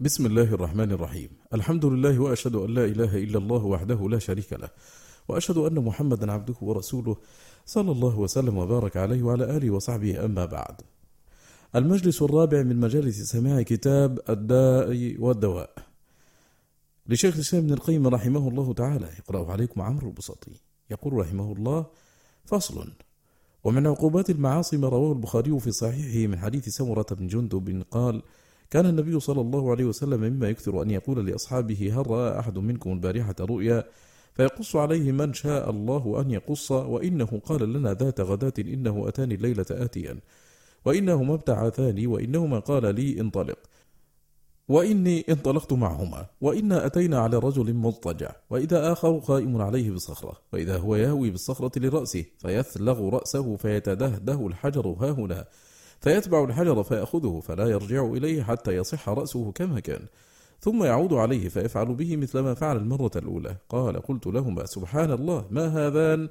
بسم الله الرحمن الرحيم. الحمد لله وأشهد أن لا إله إلا الله وحده لا شريك له وأشهد أن محمدا عبده ورسوله صلى الله وسلم وبارك عليه وعلى آله وصحبه. أما بعد المجلس الرابع من مجالس سماع كتاب الداء والدواء. لشيخ الإسلام ابن القيم رحمه الله تعالى يقرأ عليكم عمرو البسطي. يقول رحمه الله فصل ومن عقوبات المعاصي ما رواه البخاري في صحيحه من حديث سمرة بن جندب قال كان النبي صلى الله عليه وسلم مما يكثر أن يقول لأصحابه هل رأى أحد منكم البارحة رؤيا؟ فيقص عليه من شاء الله أن يقص وإنه قال لنا ذات غداة إنه أتاني الليلة آتيا وإنهما ابتعثاني وإنهما قال لي انطلق وإني انطلقت معهما وإنا أتينا على رجل مضطجع وإذا آخر قائم عليه بصخرة وإذا هو يهوي بالصخرة لرأسه فيثلغ رأسه فيتدهده الحجر هاهنا فيتبع الحجر فيأخذه فلا يرجع إليه حتى يصح رأسه كما كان. ثم يعود عليه فيفعل به مثل ما فعل المرة الأولى. قال قلت لهما سبحان الله ما هذان؟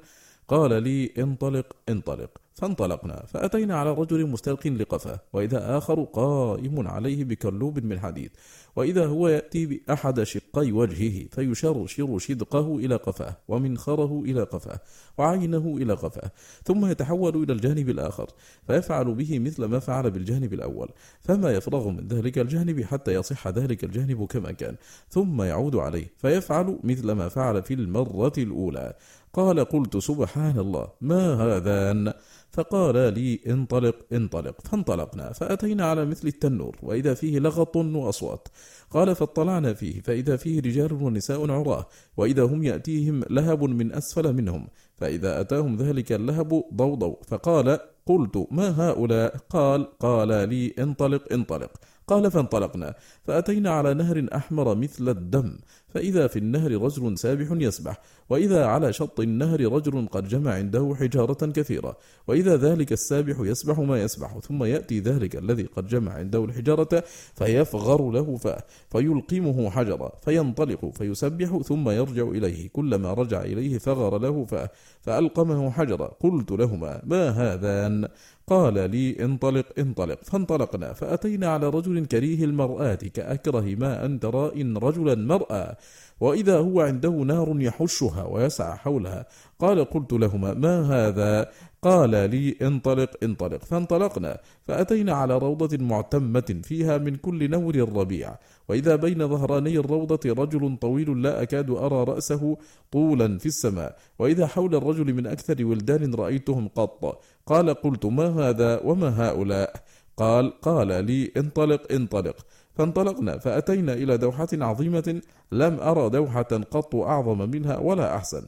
قال لي انطلق انطلق. فانطلقنا فأتينا على رجل مستلق لقفاه وإذا آخر قائم عليه بكلوب من حديد. وإذا هو يأتي بأحد شقي وجهه فيشرشر شدقه إلى قفاه ومنخره إلى قفاه وعينه إلى قفاه ثم يتحول إلى الجانب الآخر فيفعل به مثل ما فعل بالجانب الأول فما يفرغ من ذلك الجانب حتى يصح ذلك الجانب كما كان ثم يعود عليه فيفعل مثل ما فعل في المرة الأولى. قال قلت سبحان الله ما هذان؟ فقال لي انطلق انطلق فانطلقنا فأتينا على مثل التنور وإذا فيه لغط وأصوات قال فاطلعنا فيه فإذا فيه رجال ونساء عراة وإذا هم يأتيهم لهب من أسفل منهم فإذا أتاهم ذلك اللهب ضوضوا فقال قلت ما هؤلاء؟ قال قال لي انطلق انطلق. قال فانطلقنا فأتينا على نهر أحمر مثل الدم فإذا في النهر رجل سابح يسبح وإذا على شط النهر رجل قد جمع عنده حجارة كثيرة وإذا ذلك السابح يسبح ما يسبح ثم يأتي ذلك الذي قد جمع عنده الحجارة فيفغر له فاه فيلقمه حجرا فينطلق فيسبح ثم يرجع إليه كلما رجع إليه فغر له فاه فألقمه حجرا قلت لهما ما هذان؟ قال لي انطلق انطلق. فانطلقنا فأتينا على رجل كريه المرآة كأكره ما أن ترى إن رجلا مرأى وإذا هو عنده نار يحشها ويسعى حولها. قال قلت لهما ما هذا؟ قال لي انطلق انطلق. فانطلقنا فأتينا على روضة معتمة فيها من كل نور الربيع وإذا بين ظهراني الروضة رجل طويل لا أكاد أرى رأسه طولا في السماء. وإذا حول الرجل من أكثر ولدان رأيتهم قط. قال قلت ما هذا وما هؤلاء؟ قال قال لي انطلق انطلق. فانطلقنا فأتينا إلى دوحة عظيمة لم أرى دوحة قط أعظم منها ولا أحسن.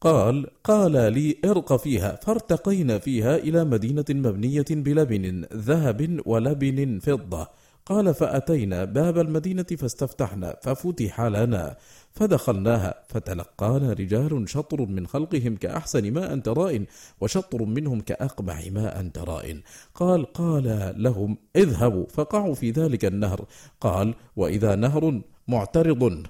قال قال لي ارق فيها فارتقينا فيها إلى مدينة مبنية بلبن ذهب ولبن فضة. قال فأتينا باب المدينة فاستفتحنا ففتح لنا. فدخلناها فتلقانا رجال شطر من خلقهم كأحسن ما أنت وشطر منهم كأقبح ما أنت قال قال لهم اذهبوا فقعوا في ذلك النهر. قال وإذا نهر معترض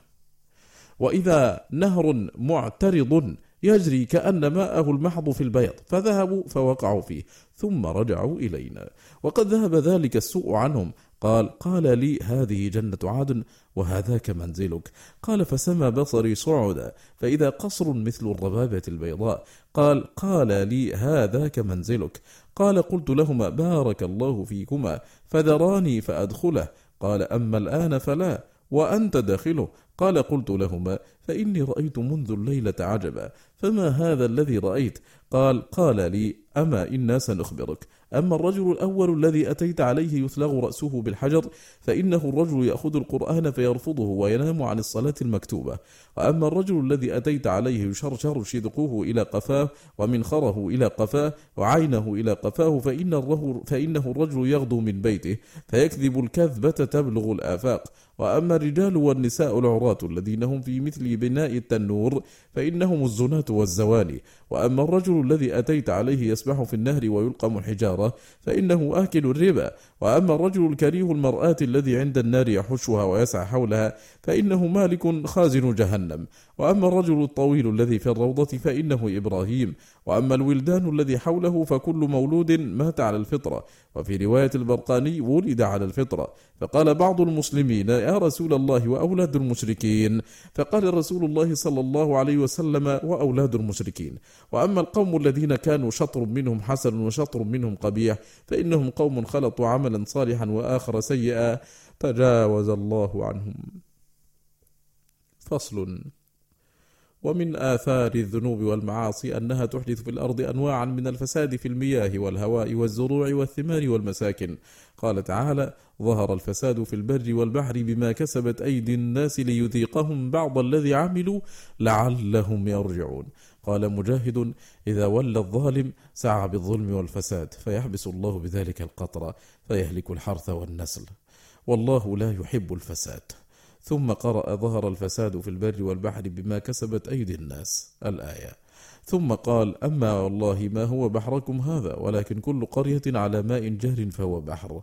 وإذا نهر معترض يجري كأن ماءه المحض في البيض فذهبوا فوقعوا فيه ثم رجعوا إلينا. وقد ذهب ذلك السوء عنهم. قال قال لي هذه جنة عاد وهذاك منزلك. قال فسمى بصري صعدا فإذا قصر مثل الربابة البيضاء. قال قال لي هذاك منزلك. قال قلت لهما بارك الله فيكما فذراني فأدخله. قال أما الآن فلا وأنت داخله. قال قلت لهما فإني رأيت منذ الليلة عجبا فما هذا الذي رأيت؟ قال قال لي أما إنا سنخبرك. أما الرجل الأول الذي أتيت عليه يثلغ رأسه بالحجر فإنه الرجل يأخذ القرآن فيرفضه وينام عن الصلاة المكتوبة. وأما الرجل الذي أتيت عليه يشرشر شدقه إلى قفاه ومنخره إلى قفاه وعينه إلى قفاه فإن فإنه الرجل يغدو من بيته فيكذب الكذبة تبلغ الآفاق. وأما الرجال والنساء العراة الذين هم في مثل بناء التنور فإنهم الزناة والزواني. وأما الرجل الذي أتيت عليه يسبح في النهر ويلقم الحجارة فإنه آكل الربا. وأما الرجل الكريه المرآة الذي عند النار يحشها ويسعى حولها فإنه مالك خازن جهنم. وأما الرجل الطويل الذي في الروضة فإنه إبراهيم وأما الولدان الذي حوله فكل مولود مات على الفطرة. وفي رواية البرقاني ولد على الفطرة. فقال بعض المسلمين يا رسول الله وأولاد المشركين؟ فقال رسول الله صلى الله عليه وسلم وأولاد المشركين. وأما القوم الذين كانوا شطر منهم حسن وشطر منهم قبيح فإنهم قوم خلطوا عملا صالحا وآخر سيئا. تجاوز الله عنهم. فصل. ومن آثار الذنوب والمعاصي أنها تحدث في الأرض أنواعا من الفساد في المياه والهواء والزروع والثمار والمساكن. قال تعالى ظهر الفساد في البر والبحر بما كسبت أيدي الناس ليذيقهم بعض الذي عملوا لعلهم يرجعون. قال مجاهد إذا ولى الظالم سعى بالظلم والفساد فيحبس الله بذلك القطر فيهلك الحرث والنسل. والله لا يحب الفساد. ثم قرأ ظهر الفساد في البر والبحر بما كسبت أيدي الناس الآية. ثم قال أما والله ما هو بحركم هذا ولكن كل قرية على ماء جهر فهو بحر.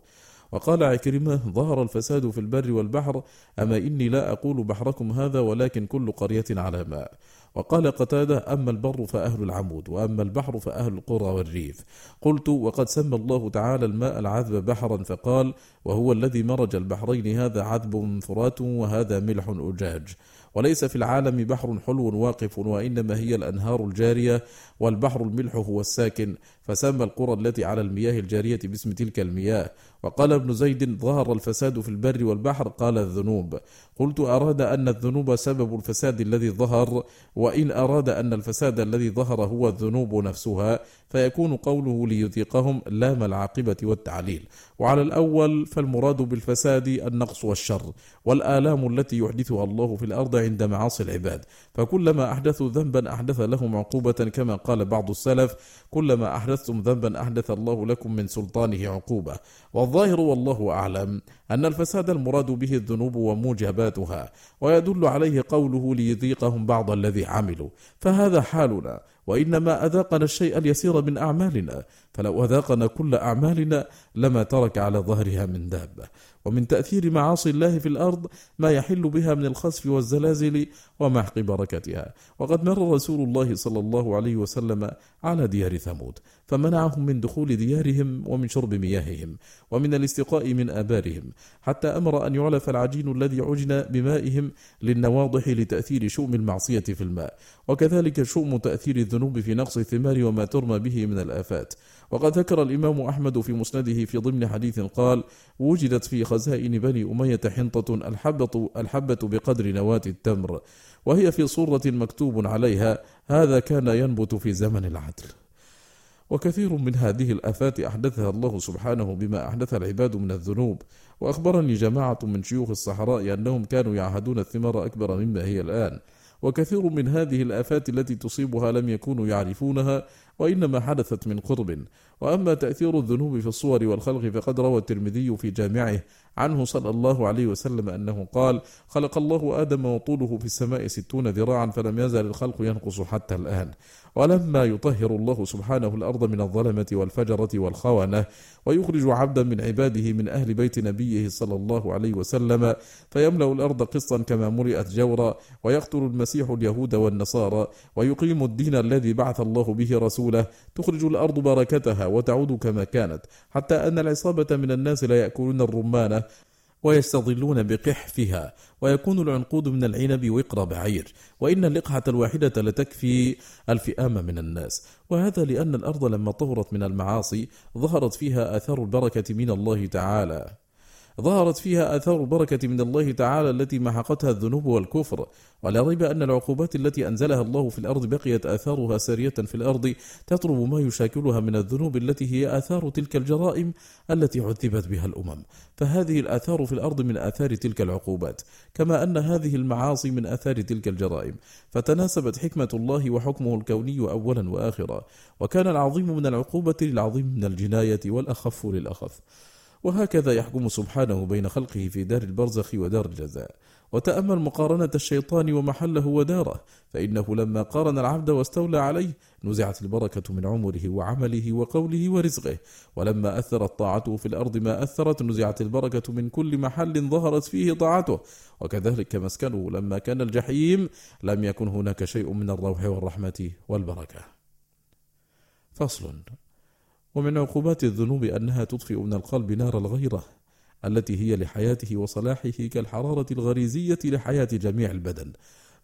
وقال عكرمة ظهر الفساد في البر والبحر أما إني لا أقول بحركم هذا ولكن كل قرية على ماء. وقال قتادة أما البر فأهل العمود وأما البحر فأهل القرى والريف. قلت وقد سمى الله تعالى الماء العذب بحرا فقال وهو الذي مرج البحرين هذا عذب فرات وهذا ملح أجاج. وليس في العالم بحر حلو واقف وإنما هي الأنهار الجارية والبحر الملح هو الساكن فسمى القرى التي على المياه الجارية باسم تلك المياه. وقال ابن زيد ظهر الفساد في البر والبحر قال الذنوب. قلت أراد أن الذنوب سبب الفساد الذي ظهر وإن أراد أن الفساد الذي ظهر هو الذنوب نفسها فيكون قوله ليذيقهم لام العاقبة والتعليل. وعلى الأول فالمراد بالفساد النقص والشر والآلام التي يحدثها الله في الأرض عند معاصي العباد. فكلما أحدثوا ذنبا أحدث لهم عقوبة كما قال بعض السلف كلما أحدثتم ذنبا أحدث الله لكم من سلطانه عقوبة. والظاهر والله أعلم أن الفساد المراد به الذنوب وموجباتها ويدل عليه قوله ليذيقهم بعض الذي عملوا. فهذا حالنا. وإنما أذاقنا الشيء اليسير من أعمالنا فلو أذاقنا كل أعمالنا لما ترك على ظهرها من دابة ومن تأثير معاصي الله في الأرض ما يحل بها من الخسف والزلازل ومحق بركتها. وقد مر رسول الله صلى الله عليه وسلم على ديار ثمود فمنعهم من دخول ديارهم ومن شرب مياههم ومن الاستقاء من آبارهم حتى أمر أن يعلف العجين الذي عجن بمائهم للنواضح لتأثير شؤم المعصية في الماء. وكذلك شؤم تأثير الذنوب في نقص الثمار وما ترمى به من الآفات. وقد ذكر الإمام أحمد في مسنده في ضمن حديث قال وجدت في خزائن بني أمية حنطة الحبة, الحبة بقدر نواة التمر وهي في صورة مكتوب عليها هذا كان ينبت في زمن العدل وكثير من هذه الآفات أحدثها الله سبحانه بما أحدث العباد من الذنوب. وأخبرني جماعة من شيوخ الصحراء أنهم كانوا يعهدون الثمار أكبر مما هي الآن. وكثير من هذه الآفات التي تصيبها لم يكونوا يعرفونها وإنما حدثت من قرب. وأما تأثير الذنوب في الصور والخلق فقد روى الترمذي في جامعه عنه صلى الله عليه وسلم أنه قال خلق الله آدم وطوله في السماء ستون ذراعا فلم يزل الخلق ينقص حتى الآن. ولما يطهر الله سبحانه الأرض من الظلمة والفجرة والخونة ويخرج عبدا من عباده من أهل بيت نبيه صلى الله عليه وسلم فيملأ الأرض قسطا كما مرئت جورا ويقتل المسيح اليهود والنصارى ويقيم الدين الذي بعث الله به رسوله تخرج الأرض بركتها وتعود كما كانت حتى أن العصابة من الناس لا يأكلون الرمانة ويستظلون بقحفها ويكون العنقود من العنب وقر بعير وإن اللقحة الواحدة لتكفي الفئام من الناس. وهذا لأن الأرض لما طهرت من المعاصي ظهرت فيها آثار البركة من الله تعالى. ظهرت فيها آثار البركة من الله تعالى التي محقتها الذنوب والكفر. ولا ريب أن العقوبات التي أنزلها الله في الأرض بقيت آثارها سارية في الأرض تطلب ما يشاكلها من الذنوب التي هي آثار تلك الجرائم التي عذبت بها الأمم. فهذه الآثار في الأرض من آثار تلك العقوبات كما أن هذه المعاصي من آثار تلك الجرائم. فتناسبت حكمة الله وحكمه الكوني أولا وآخرا. وكان العظيم من العقوبة للعظيم من الجناية والأخف للأخف. وهكذا يحكم سبحانه بين خلقه في دار البرزخ ودار الجزاء. وتأمل مقارنة الشيطان ومحله وداره فإنه لما قارن العبد واستولى عليه نزعت البركة من عمره وعمله وقوله ورزقه. ولما أثرت طاعته في الأرض ما أثرت نزعت البركة من كل محل ظهرت فيه طاعته. وكذلك مسكنه لما كان الجحيم لم يكن هناك شيء من الروح والرحمة والبركة. فصل. ومن عقوبات الذنوب أنها تطفئ من القلب نار الغيرة التي هي لحياته وصلاحه كالحرارة الغريزية لحياة جميع البدن.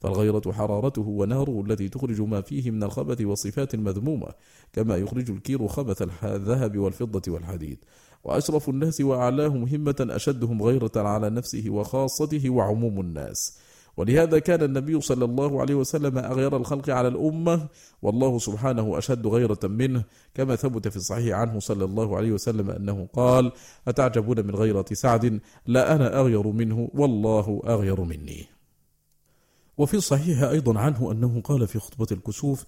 فالغيرة حرارته وناره التي تخرج ما فيه من الخبث والصفات المذمومة كما يخرج الكير خبث الذهب والفضة والحديد. وأشرف الناس وأعلاهم همة أشدهم غيرة على نفسه وخاصته وعموم الناس. ولهذا كان النبي صلى الله عليه وسلم أغير الخلق على الأمة والله سبحانه أشد غيرة منه كما ثبت في الصحيح عنه صلى الله عليه وسلم أنه قال أتعجبون من غيرة سعد؟ لا أنا أغير منه والله أغير مني. وفي الصحيح أيضا عنه أنه قال في خطبة الكسوف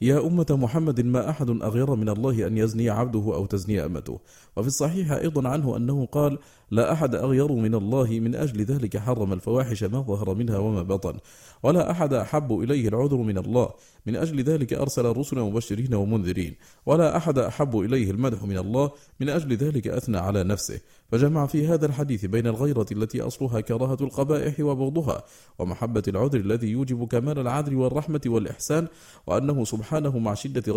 يا أمة محمد ما أحد أغير من الله أن يزني عبده أو تزني أمته. وفي الصحيح أيضا عنه أنه قال لا أحد أغير من الله من أجل ذلك حرم الفواحش ما ظهر منها وما بطن. ولا أحد أحب إليه العذر من الله. من أجل ذلك أرسل الرسل مبشرين ومنذرين. ولا أحد أحب إليه المدح من الله. من أجل ذلك أثنى على نفسه. فجمع في هذا الحديث بين الغيرة التي أصلها كراهة القبائح وبغضها ومحبة العذر الذي يوجب كمال العدل والرحمة والإحسان وأنه سبحانه مع شدة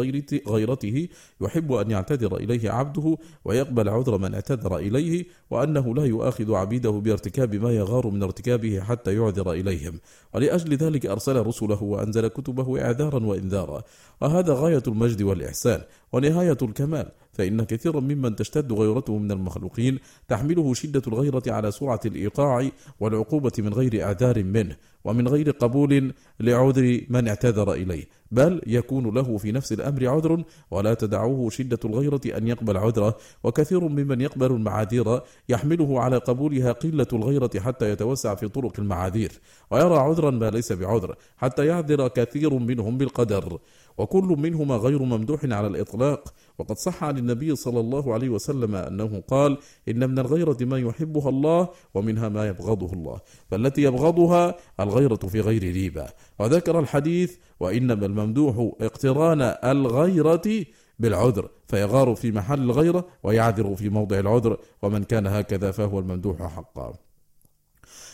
غيرته يحب أن يعتذر إليه عبده ويقبل عذر من اعتذر إليه وأنه لا يؤاخذ عبيده بارتكاب ما يغار من ارتكابه حتى يعذر إليهم. ولأجل ذلك أرسل رسله وأنزل كتبه إعذارا وإنذارا. وهذا غاية المجد والإحسان ونهاية الكمال. فإن كثيرا ممن تشتد غيرته من المخلوقين تحمله شدة الغيرة على سرعة الإيقاع والعقوبة من غير إعذار منه ومن غير قبول لعذر من اعتذر إليه. بل يكون له في نفس الأمر عذر ولا تدعوه شدة الغيرة أن يقبل عذره. وكثير ممن يقبل المعاذير يحمله على قبولها قلة الغيرة حتى يتوسع في طرق المعاذير ويرى عذرا ما ليس بعذر حتى يعذر كثير منهم بالقدر. وكل منهما غير ممدوح على الإطلاق. وقد صح عن النبي صلى الله عليه وسلم أنه قال إن من الغيرة ما يحبها الله ومنها ما يبغضه الله. فالتي يبغضها الغيرة في غير ريبة. وذكر الحديث وإنما الممدوح اقتران الغيرة بالعذر فيغار في محل الغيرة ويعذر في موضع العذر ومن كان هكذا فهو الممدوح حقا.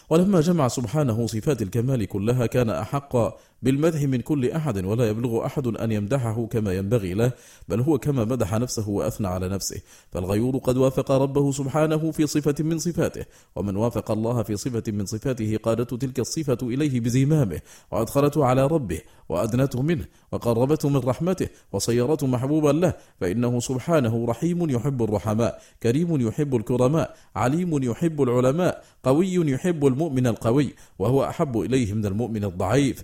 ولما جمع سبحانه صفات الكمال كلها كان أحق بالمدح من كل أحد ولا يبلغ أحد أن يمدحه كما ينبغي له بل هو كما مدح نفسه وأثنى على نفسه. فالغيور قد وافق ربه سبحانه في صفة من صفاته ومن وافق الله في صفة من صفاته قادته تلك الصفة إليه بزمامه وأدخلته على ربه وأدنته منه وقربته من رحمته وصيرته محبوبا له. فإنه سبحانه رحيم يحب الرحماء كريم يحب الكرماء عليم يحب العلماء قوي يحب المؤمن القوي وهو أحب إليه من المؤمن الضعيف.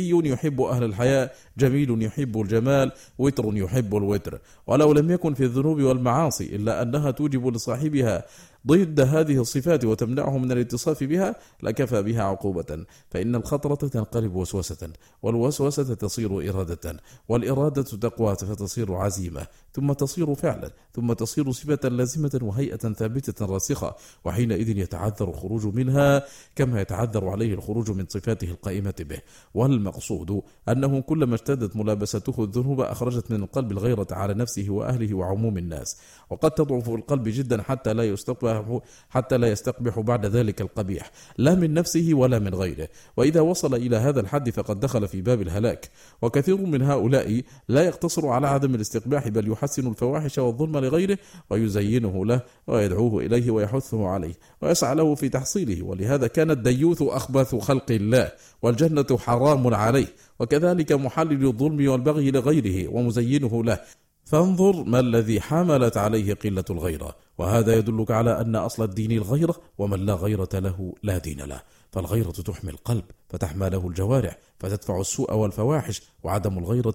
حيي يحب أهل الحياء جميل يحب الجمال وتر يحب الوتر. ولو لم يكن في الذنوب والمعاصي إلا أنها توجب لصاحبها ضد هذه الصفات وتمنعه من الاتصاف بها لكفى بها عقوبة. فإن الخطرة تنقلب وسوسة والوسوسة تصير إرادة والإرادة تقوى فتصير عزيمة. ثم تصير فعلا ثم تصير صفة لازمة وهيئة ثابتة راسخة وحينئذ يتعذر الخروج منها كما يتعذر عليه الخروج من صفاته القائمة به. والمقصود أنه كلما اشتدت ملابسته الذنوب أخرجت من القلب الغيرة على نفسه وأهله وعموم الناس. وقد تضعف القلب جدا حتى لا يستقبح حتى لا يستقبح بعد ذلك القبيح لا من نفسه ولا من غيره. وإذا وصل إلى هذا الحد فقد دخل في باب الهلاك. وكثير من هؤلاء لا يقتصر على عدم الاستقباح بل يحسن الفواحش والظلم لغيره ويزينه له ويدعوه إليه ويحثه عليه ويسعى له في تحصيله. ولهذا كان الديوث أخبث خلق الله والجنة حرام عليه. وكذلك محلل الظلم والبغي لغيره ومزينه له. فانظر ما الذي حملت عليه قلة الغيرة. وهذا يدلك على أن أصل الدين الغيرة ومن لا غيرة له لا دين له. فالغيرة تحمي القلب فتحمى له الجوارح فتدفع السوء والفواحش وعدم الغيرة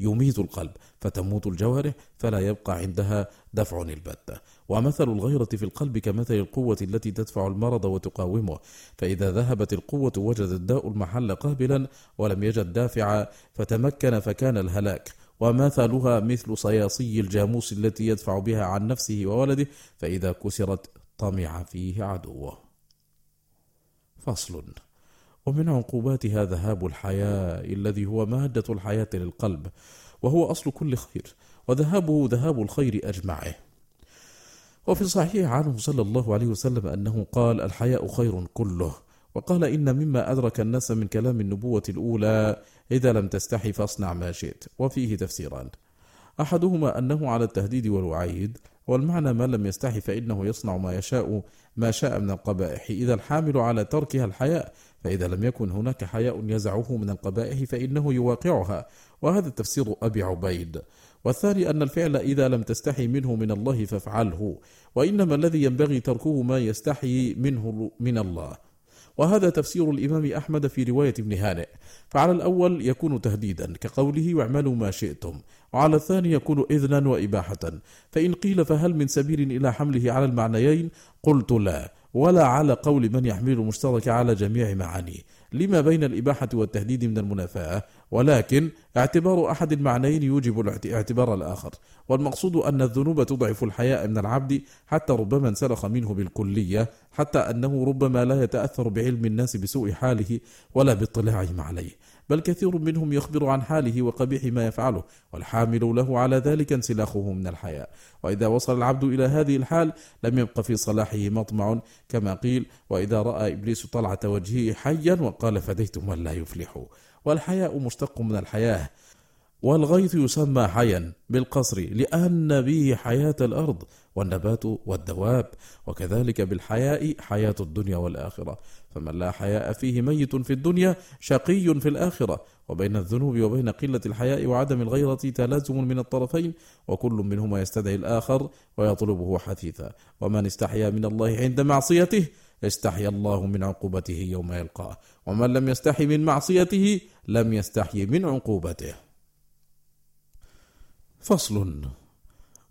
يميت القلب فتموت الجوارح فلا يبقى عندها دفع البتة ومثل الغيرة في القلب كمثل القوة التي تدفع المرض وتقاومه. فإذا ذهبت القوة وجد الداء المحل قابلا ولم يجد دافعا فتمكن فكان الهلاك. ومثلها مثل صياصي الجاموس التي يدفع بها عن نفسه وولده فإذا كسرت طمع فيه عدوه. فصل. ومن عقوباتها ذهاب الحياء الذي هو مادة الحياة للقلب وهو أصل كل خير وذهابه ذهاب الخير أجمعه. وفي الصحيح عنه صلى الله عليه وسلم أنه قال الحياء خير كله. وقال إن مما أدرك الناس من كلام النبوة الأولى إذا لم تستحي فاصنع ما شئت. وفيه تفسيران. أحدهما أنه على التهديد والوعيد والمعنى ما لم يستحي فإنه يصنع ما يشاء ما شاء من القبائح. إذا الحامل على تركها الحياء فإذا لم يكن هناك حياء يزعه من القبائح فإنه يواقعها. وهذا تفسير أبي عبيد. والثاني أن الفعل إذا لم تستحي منه من الله فافعله وإنما الذي ينبغي تركه ما يستحي منه من الله. وهذا تفسير الإمام أحمد في رواية ابن هانئ. فعلى الأول يكون تهديدا كقوله واعملوا ما شئتم وعلى الثاني يكون إذنا وإباحة. فإن قيل فهل من سبيل إلى حمله على المعنيين؟ قلت لا ولا على قول من يحمل المشترك على جميع معانيه. لما بين الإباحة والتهديد من المنافاة؟ ولكن اعتبار أحد المعنيين يوجب اعتبار الآخر. والمقصود أن الذنوب تضعف الحياء من العبد حتى ربما انسلخ منه بالكلية حتى أنه ربما لا يتأثر بعلم الناس بسوء حاله ولا باطلاعهم عليه. بل كثير منهم يخبر عن حاله وقبيح ما يفعله والحامل له على ذلك انسلاخه من الحياء. وإذا وصل العبد إلى هذه الحال لم يبق في صلاحه مطمع كما قيل وإذا رأى إبليس طلعة وجهه حيا وقال فديت من لا يفلح والحياء مشتق من الحياة والغيث يسمى حيا بالقصر لأن به حياة الأرض والنبات والدواب وكذلك بالحياء حياة الدنيا والآخرة. فمن لا حياء فيه ميت في الدنيا شقي في الآخرة. وبين الذنوب وبين قلة الحياء وعدم الغيرة تلازم من الطرفين وكل منهما يستدعي الآخر ويطلبه حثيثا. ومن استحيا من الله عند معصيته استحيا الله من عقوبته يوم يلقاه. ومن لم يستحي من معصيته لم يستحي من عقوبته. فصل.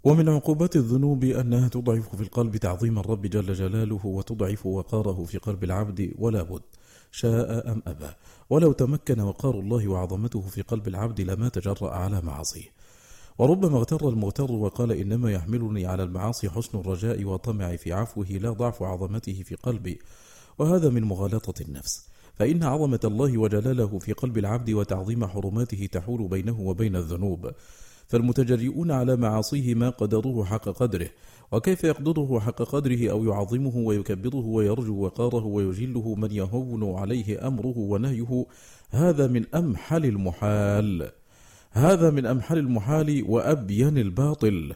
ومن عقوبات الذنوب أنها تضعف في القلب تعظيم الرب جل جلاله وتضعف وقاره في قلب العبد ولا بد. شاء أم أبى. ولو تمكن وقار الله وعظمته في قلب العبد لما تجرأ على معاصيه. وربما اغتر المغتر وقال إنما يحملني على المعاصي حسن الرجاء وطمع في عفوه لا ضعف عظمته في قلبي وهذا من مغالطة النفس. فإن عظمة الله وجلاله في قلب العبد وتعظيم حرماته تحول بينه وبين الذنوب. فالمتجرئون على معاصيه ما قدروه حق قدره وكيف يقدره حق قدره أو يعظمه ويكبره ويرجو وقاره ويجله من يهون عليه أمره ونهيه هذا من أمحل المحال. هذا من أمحل المحال وأبين الباطل.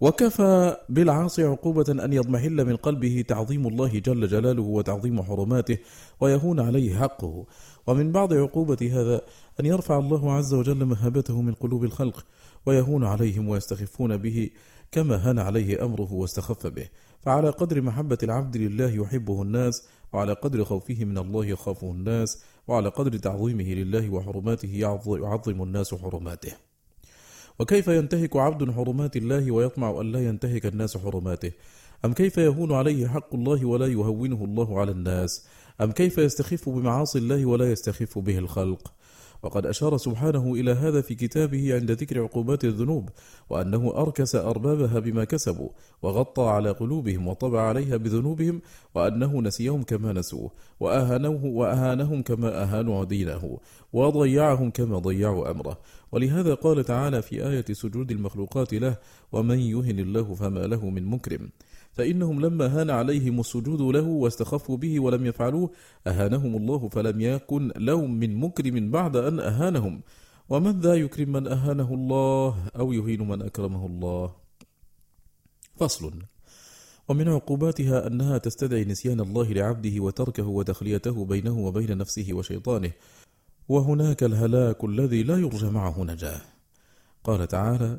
وكفى بالعاصي عقوبة أن يضمحل من قلبه تعظيم الله جل جلاله وتعظيم حرماته ويهون عليه حقه. ومن بعض عقوبة هذا أن يرفع الله عز وجل مهابته من قلوب الخلق ويهون عليهم ويستخفون به كما هان عليه أمره واستخف به. فعلى قدر محبة العبد لله يحبه الناس وعلى قدر خوفه من الله يخافه الناس وعلى قدر تعظيمه لله وحرماته يعظم الناس حرماته. وكيف ينتهك عبد حرمات الله ويطمع أن لا ينتهك الناس حرماته؟ أم كيف يهون عليه حق الله ولا يهونه الله على الناس؟ أم كيف يستخف بمعاصي الله ولا يستخف به الخلق؟ وقد أشار سبحانه إلى هذا في كتابه عند ذكر عقوبات الذنوب وأنه أركس أربابها بما كسبوا وغطى على قلوبهم وطبع عليها بذنوبهم وأنه نسيهم كما نسوه وأهانوه وأهانهم كما أهانوا دينه وضيعهم كما ضيعوا أمره. ولهذا قال تعالى في آية سجود المخلوقات له ومن يهن الله فما له من مكرم فإنهم لما هان عليهم السجود له واستخفوا به ولم يفعلوه أهانهم الله فلم يكن لهم من مكرم بعد أن أهانهم. ومن ذا يكرم من أهانه الله أو يهين من أكرمه الله؟ فصل. ومن عقوباتها أنها تستدعي نسيان الله لعبده وتركه وتخليته بينه وبين نفسه وشيطانه. وهناك الهلاك الذي لا يرجى معه نجاة. قال تعالى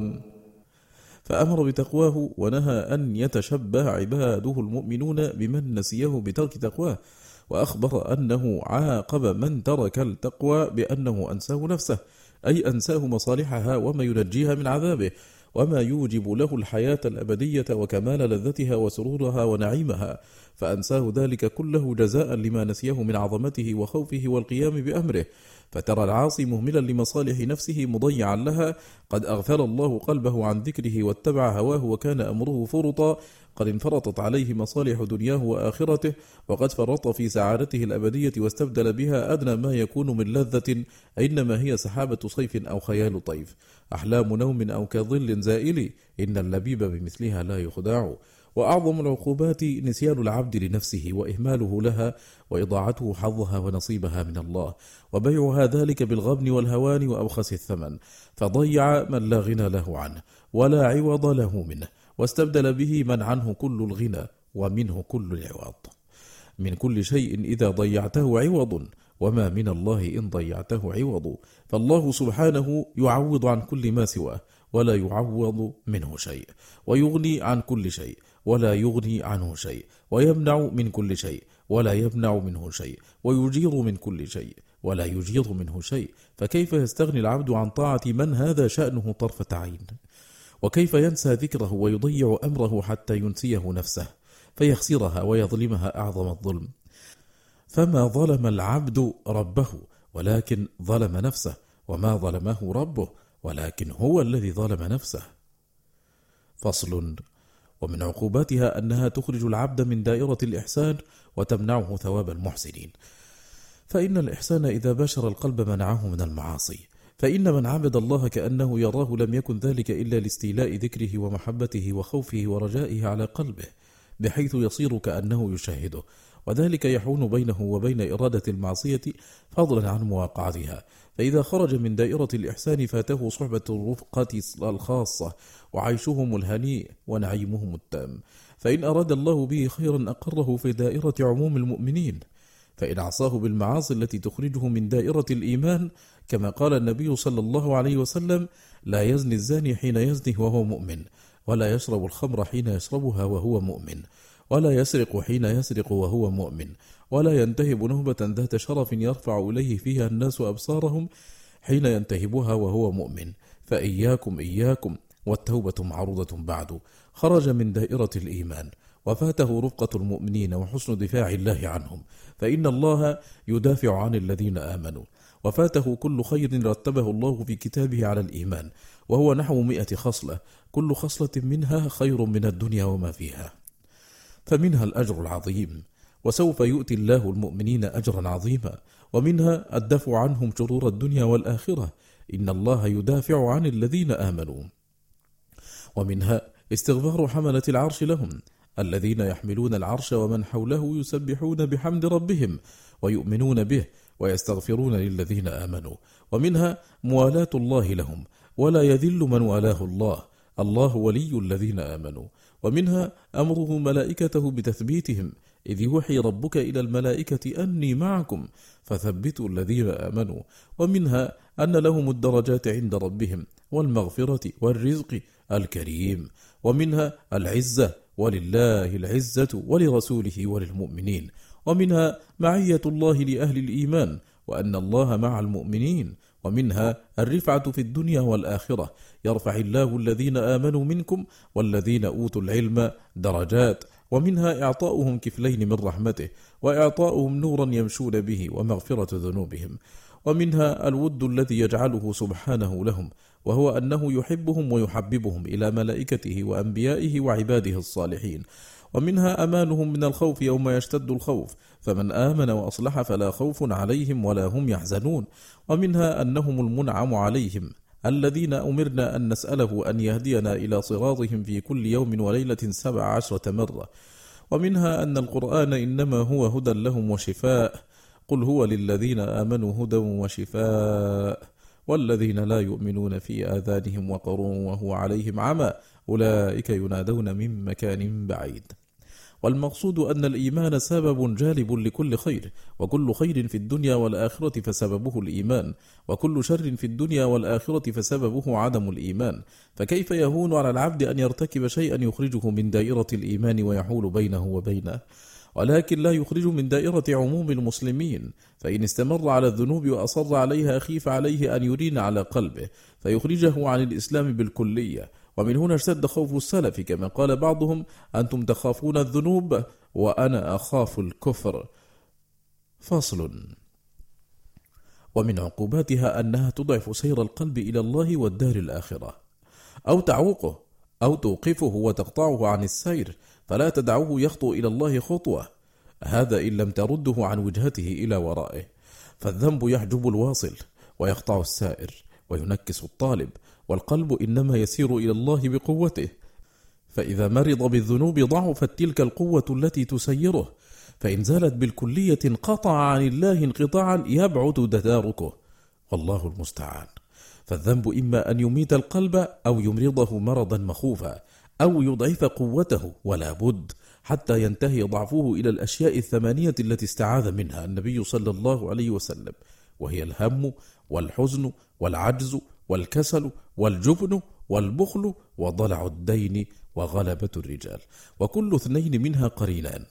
فأمر بتقواه ونهى أن يتشبه عباده المؤمنون بمن نسيه بترك تقواه وأخبر أنه عاقب من ترك التقوى بأنه أنساه نفسه أي أنساه مصالحها وما ينجيها من عذابه وما يوجب له الحياة الأبدية وكمال لذتها وسرورها ونعيمها. فأنساه ذلك كله جزاء لما نسيه من عظمته وخوفه والقيام بأمره. فترى العاصي مهملا لمصالح نفسه مضيعا لها. قد أغفل الله قلبه عن ذكره واتبع هواه وكان أمره فرطا. قد انفرطت عليه مصالح دنياه وآخرته. وقد فرط في سعادته الأبدية واستبدل بها أدنى ما يكون من لذة. إنما هي سحابة صيف أو خيال طيف. أحلام نوم أو كظل زائل. إن اللبيب بمثلها لا يخدع. وأعظم العقوبات نسيان العبد لنفسه وإهماله لها وإضاعته حظها ونصيبها من الله. وبيعها ذلك بالغبن والهوان وأوخس الثمن. فضيع من لا غنى له عنه ولا عوض له منه. واستبدل به من عنه كل الغنى ومنه كل العوض. من كل شيء إذا ضيعته عوض وما من الله إن ضيعته عوض. فالله سبحانه يعوض عن كل ما سواه ولا يعوض منه شيء. ويغني عن كل شيء ولا يغني عنه شيء ويمنع من كل شيء ولا يمنع منه شيء ويجير من كل شيء ولا يجير منه شيء. فكيف يستغني العبد عن طاعة من هذا شأنه طرفة عين؟ وكيف ينسى ذكره ويضيع أمره حتى ينسيه نفسه فيخسرها ويظلمها أعظم الظلم؟ فما ظلم العبد ربه ولكن ظلم نفسه وما ظلمه ربه ولكن هو الذي ظلم نفسه. فصل ومن عقوباتها أنها تخرج العبد من دائرة الإحسان وتمنعه ثواب المحسنين. فإن الإحسان إذا باشر القلب منعه من المعاصي. فإن من عبد الله كأنه يراه لم يكن ذلك إلا لاستيلاء ذكره ومحبته وخوفه ورجائه على قلبه بحيث يصير كأنه يشاهده وذلك يحون بينه وبين إرادة المعصية فضلا عن مواقعتها. فإذا خرج من دائرة الإحسان فاته صحبة الرفقة الخاصة وعيشهم الهنيء ونعيمهم التام. فإن أراد الله به خيرا أقره في دائرة عموم المؤمنين. فإن عصاه بالمعاصي التي تخرجه من دائرة الإيمان كما قال النبي صلى الله عليه وسلم لا يزني الزاني حين يزني وهو مؤمن ولا يشرب الخمر حين يشربها وهو مؤمن ولا يسرق حين يسرق وهو مؤمن. ولا ينتهب نهبة ذات شرف يرفع إليه فيها الناس أبصارهم حين ينتهبها وهو مؤمن. فإياكم إياكم والتوبة معروضة بعد. خرج من دائرة الإيمان. وفاته رفقة المؤمنين وحسن دفاع الله عنهم. فإن الله يدافع عن الذين آمنوا. وفاته كل خير رتبه الله في كتابه على الإيمان. وهو نحو مئة خصلة. كل خصلة منها خير من الدنيا وما فيها. فمنها الأجر العظيم. وسوف يؤتي الله المؤمنين أجرا عظيما. ومنها الدفع عنهم شرور الدنيا والآخرة. إن الله يدافع عن الذين آمنوا. ومنها استغفار حملة العرش لهم. الذين يحملون العرش ومن حوله يسبحون بحمد ربهم ويؤمنون به ويستغفرون للذين آمنوا. ومنها موالاة الله لهم. ولا يذل من والاه الله. الله ولي الذين آمنوا. ومنها أمره ملائكته بتثبيتهم. إذ يوحي ربك إلى الملائكة أني معكم فثبتوا الذين آمنوا. ومنها أن لهم الدرجات عند ربهم والمغفرة والرزق الكريم. ومنها العزة ولله العزة ولرسوله وللمؤمنين. ومنها معية الله لأهل الإيمان وأن الله مع المؤمنين. ومنها الرفعة في الدنيا والآخرة. يرفع الله الذين آمنوا منكم والذين أوتوا العلم درجات. ومنها إعطاؤهم كفلين من رحمته وإعطاؤهم نورا يمشون به ومغفرة ذنوبهم. ومنها الود الذي يجعله سبحانه لهم وهو أنه يحبهم ويحببهم إلى ملائكته وأنبيائه وعباده الصالحين. ومنها أمانهم من الخوف يوم يشتد الخوف فمن آمن وأصلح فلا خوف عليهم ولا هم يحزنون. ومنها أنهم المنعم عليهم الذين أمرنا أن نسأله أن يهدينا إلى صراطهم في كل يوم وليلة سبع عشرة مرة. ومنها أن القرآن إنما هو هدى لهم وشفاء. قل هو للذين آمنوا هدى وشفاء. والذين لا يؤمنون في آذانهم وقر وهو عليهم عمى. أولئك ينادون من مكان بعيد. والمقصود أن الإيمان سبب جالب لكل خير وكل خير في الدنيا والآخرة فسببه الإيمان وكل شر في الدنيا والآخرة فسببه عدم الإيمان. فكيف يهون على العبد أن يرتكب شيئا يخرجه من دائرة الإيمان ويحول بينه وبينه؟ ولكن لا يخرج من دائرة عموم المسلمين. فإن استمر على الذنوب وأصر عليها خيف عليه أن يرين على قلبه. فيخرجه عن الإسلام بالكلية. ومن هنا اشتد خوف السلف كما قال بعضهم أنتم تخافون الذنوب وأنا أخاف الكفر. فصل ومن عقوباتها أنها تضعف سير القلب إلى الله والدار الآخرة. أو تعوقه أو توقفه وتقطعه عن السير فلا تدعوه يخطو إلى الله خطوة. هذا إن لم ترده عن وجهته إلى ورائه. فالذنب يحجب الواصل ويقطع السائر وينكس الطالب. والقلب إنما يسير إلى الله بقوته. فإذا مرض بالذنوب ضعفت تلك القوة التي تسيره فإن زالت بالكلية انقطع عن الله انقطاعا يبعد تداركه. والله المستعان. فالذنب إما أن يميت القلب أو يمرضه مرضا مخوفا أو يضعف قوته ولا بد حتى ينتهي ضعفه إلى الأشياء الثمانية التي استعاذ منها النبي صلى الله عليه وسلم وهي الهم والحزن والعجز والكسل والجبن والبخل وضلع الدين وغلبة الرجال وكل اثنين منها قرينان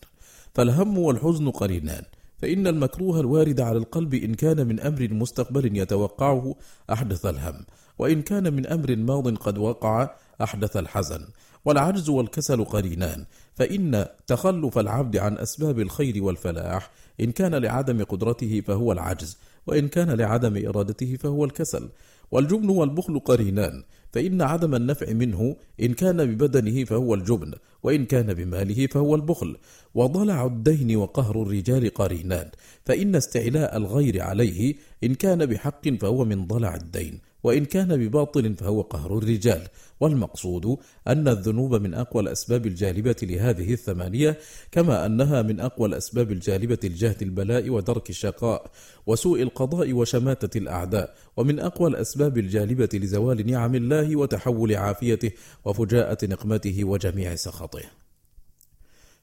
فالهم والحزن قرينان فإن المكروه الوارد على القلب إن كان من أمر مستقبل يتوقعه أحدث الهم وإن كان من أمر ماض قد وقع أحدث الحزن والعجز والكسل قرينان فإن تخلف العبد عن أسباب الخير والفلاح إن كان لعدم قدرته فهو العجز وإن كان لعدم إرادته فهو الكسل والجبن والبخل قرينان فإن عدم النفع منه إن كان ببدنه فهو الجبن وإن كان بماله فهو البخل. وضلع الدين وقهر الرجال قرينان فإن استعلاء الغير عليه إن كان بحق فهو من ضلع الدين وإن كان بباطل فهو قهر الرجال. والمقصود أن الذنوب من أقوى الأسباب الجالبة لهذه الثمانية كما أنها من أقوى الأسباب الجالبة لجهد البلاء ودرك الشقاء وسوء القضاء وشماتة الأعداء ومن أقوى الأسباب الجالبة لزوال نعم الله وتحول عافيته وفجاءة نقمته وجميع سخطه.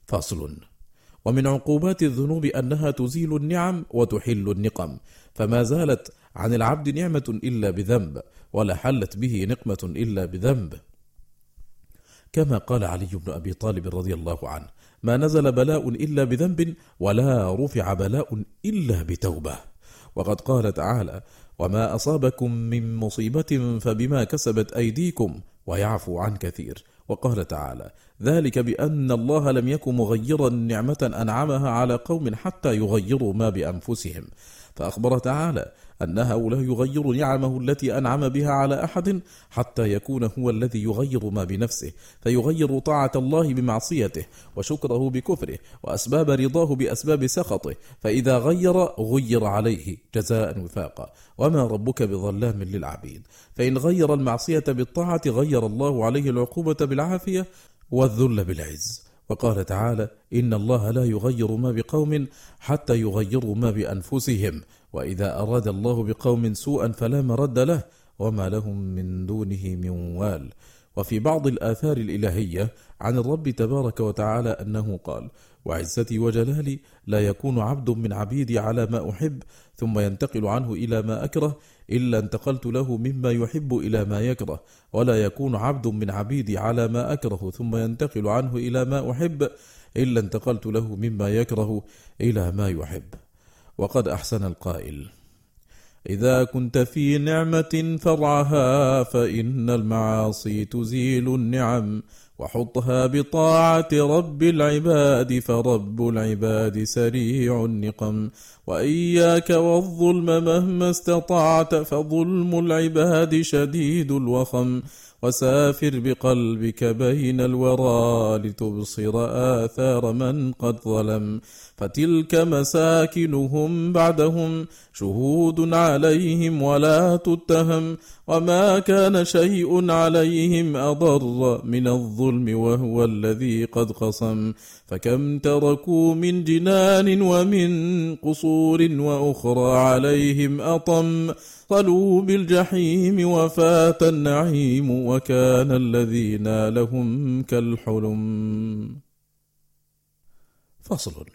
فصل ومن عقوبات الذنوب أنها تزيل النعم وتحل النقم. فما زالت عن العبد نعمة إلا بذنب ولا حلت به نقمة إلا بذنب. كما قال علي بن أبي طالب رضي الله عنه ما نزل بلاء إلا بذنب ولا رفع بلاء إلا بتوبة. وقد قال تعالى وما أصابكم من مصيبة فبما كسبت أيديكم ويعفو عن كثير. وقال تعالى ذلك بأن الله لم يكن مغيرا نعمة أنعمها على قوم حتى يغيروا ما بأنفسهم. فأخبر تعالى أنه لا يغير نعمه التي أنعم بها على أحد حتى يكون هو الذي يغير ما بنفسه فيغير طاعة الله بمعصيته وشكره بكفره وأسباب رضاه بأسباب سخطه فإذا غير غير عليه جزاء وفاقا. وما ربك بظلام للعبيد. فإن غير المعصية بالطاعة غير الله عليه العقوبة بالعافية والذل بالعز. وقال تعالى إن الله لا يغير ما بقوم حتى يغيروا ما بأنفسهم وإذا أراد الله بقوم سوءا فلا مرد له وما لهم من دونه من وال. وفي بعض الآثار الإلهية عن الرب تبارك وتعالى أنه قال وعزتي وجلالي لا يكون عبد من عبيدي على ما أحب ثم ينتقل عنه إلى ما أكره إلا انتقلت له مما يحب إلى ما يكره ولا يكون عبد من عبيدي على ما أكره ثم ينتقل عنه إلى ما أحب إلا انتقلت له مما يكره إلى ما يحب. وقد أحسن القائل إذا كنت في نعمة فرعها فإن المعاصي تزيل النعم. وحطها بطاعة رب العباد فرب العباد سريع النقم. وإياك والظلم مهما استطعت فظلم العباد شديد الوخم. وسافر بقلبك بين الورى لتبصر آثار من قد ظلم. فتلك مساكنهم بعدهم شهود عليهم ولا تتهم. وما كان شيء عليهم أضر من الظلم وهو الذي قد قصم فكم تركوا من جنان ومن قصور وأخرى عليهم أطم. طلوا بالجحيم وفات النعيم وكان الذين لهم كالحلم. فصل.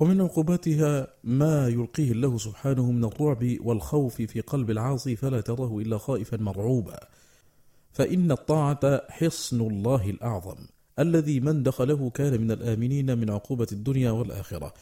ومن عقوباتها ما يلقيه الله سبحانه من الرعب والخوف في قلب العاصي فلا تراه إلا خائفا مرعوبا. فإن الطاعة حصن الله الأعظم. الذي من دخله كان من الآمنين من عقوبة الدنيا والآخرة.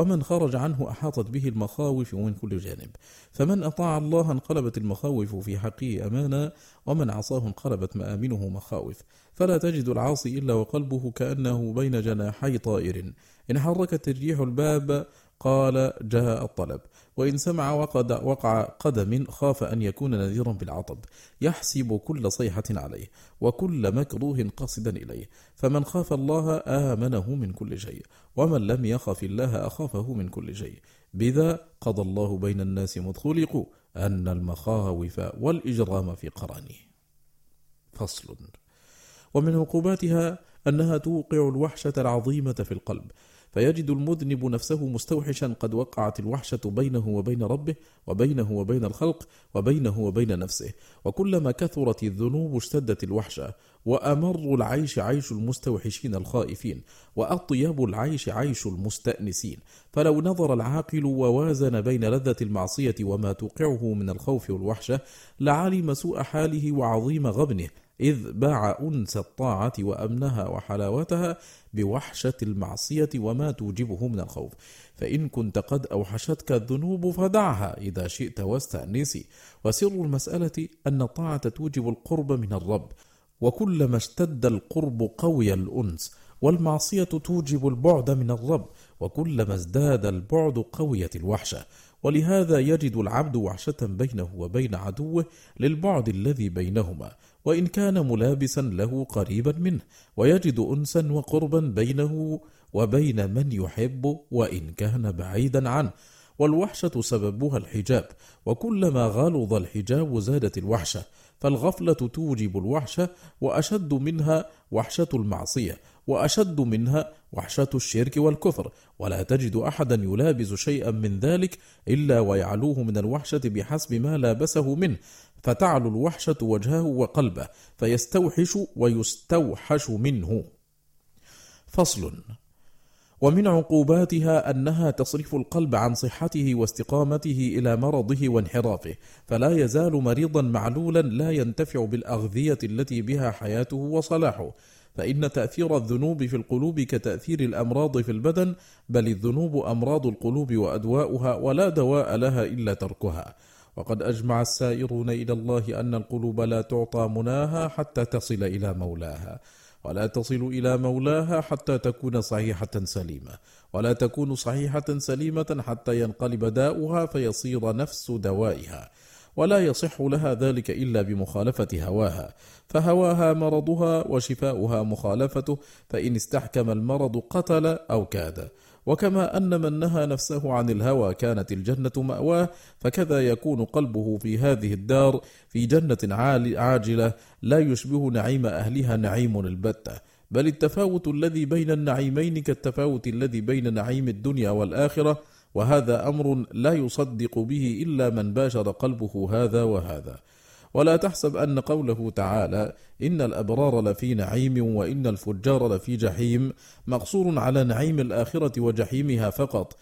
ومن خرج عنه أحاطت به المخاوف من كل جانب. فمن أطاع الله انقلبت المخاوف في حقه أمانا ومن عصاه انقلبت مآمنه مخاوف. فلا تجد العاصي إلا وقلبه كأنه بين جناحي طائر. إن حركت الريح الباب قال جاء الطلب وإن سمع وقد وقع قدم خاف أن يكون نذيرا بالعطب يحسب كل صيحة عليه وكل مكروه قصدا إليه فمن خاف الله آمنه من كل شيء ومن لم يخف الله أخافه من كل شيء. بذا قضى الله بين الناس مذ خلقوا أن المخاوف والإجرام في قرانه. فصل. ومن عقوباتها أنها توقع الوحشة العظيمة في القلب فيجد المذنب نفسه مستوحشا قد وقعت الوحشة بينه وبين ربه وبينه وبين الخلق وبينه وبين نفسه وكلما كثرت الذنوب اشتدت الوحشة. وأمر العيش عيش المستوحشين الخائفين وأطيب العيش عيش المستأنسين. فلو نظر العاقل ووازن بين لذة المعصية وما توقعه من الخوف والوحشة لعلم سوء حاله وعظيم غبنه إذ باع أنس الطاعة وأمنها وحلاوتها بوحشة المعصية وما توجبه من الخوف. فإن كنت قد أوحشتك الذنوب فدعها إذا شئت واستأنسي. وسر المسألة أن الطاعة توجب القرب من الرب. وكلما اشتد القرب قوي الأنس والمعصية توجب البعد من الرب وكلما ازداد البعد قويت الوحشة. ولهذا يجد العبد وحشة بينه وبين عدوه للبعد الذي بينهما وإن كان ملابسا له قريبا منه ويجد أنسا وقربا بينه وبين من يحب وإن كان بعيدا عنه. والوحشة سببها الحجاب وكلما غلظ الحجاب زادت الوحشة. فالغفلة توجب الوحشة وأشد منها وحشة المعصية وأشد منها وحشة الشرك والكفر. ولا تجد أحدا يلابس شيئا من ذلك إلا ويعلوه من الوحشة بحسب ما لابسه منه. فتعلو الوحشة وجهه وقلبه فيستوحش ويستوحش منه. فصل ومن عقوباتها أنها تصرف القلب عن صحته واستقامته إلى مرضه وانحرافه فلا يزال مريضا معلولا لا ينتفع بالأغذية التي بها حياته وصلاحه. فإن تأثير الذنوب في القلوب كتأثير الأمراض في البدن بل الذنوب أمراض القلوب وأدواؤها ولا دواء لها إلا تركها. وقد أجمع السائرون إلى الله أن القلوب لا تعطى مناها حتى تصل إلى مولاها. ولا تصل إلى مولاها حتى تكون صحيحة سليمة. ولا تكون صحيحة سليمة حتى ينقلب داؤها فيصير نفس دوائها. ولا يصح لها ذلك إلا بمخالفة هواها. فهواها مرضها وشفاؤها مخالفته فإن استحكم المرض قتل أو كاد. وكما أن من نهى نفسه عن الهوى كانت الجنة مأواه فكذا يكون قلبه في هذه الدار في جنة عاجلة لا يشبه نعيم أهلها نعيم البتة. بل التفاوت الذي بين النعيمين كالتفاوت الذي بين نعيم الدنيا والآخرة وهذا أمر لا يصدق به إلا من باشر قلبه هذا وهذا. ولا تحسب أن قوله تعالى إن الأبرار لفي نعيم وإن الفجار لفي جحيم مقصور على نعيم الآخرة وجحيمها فقط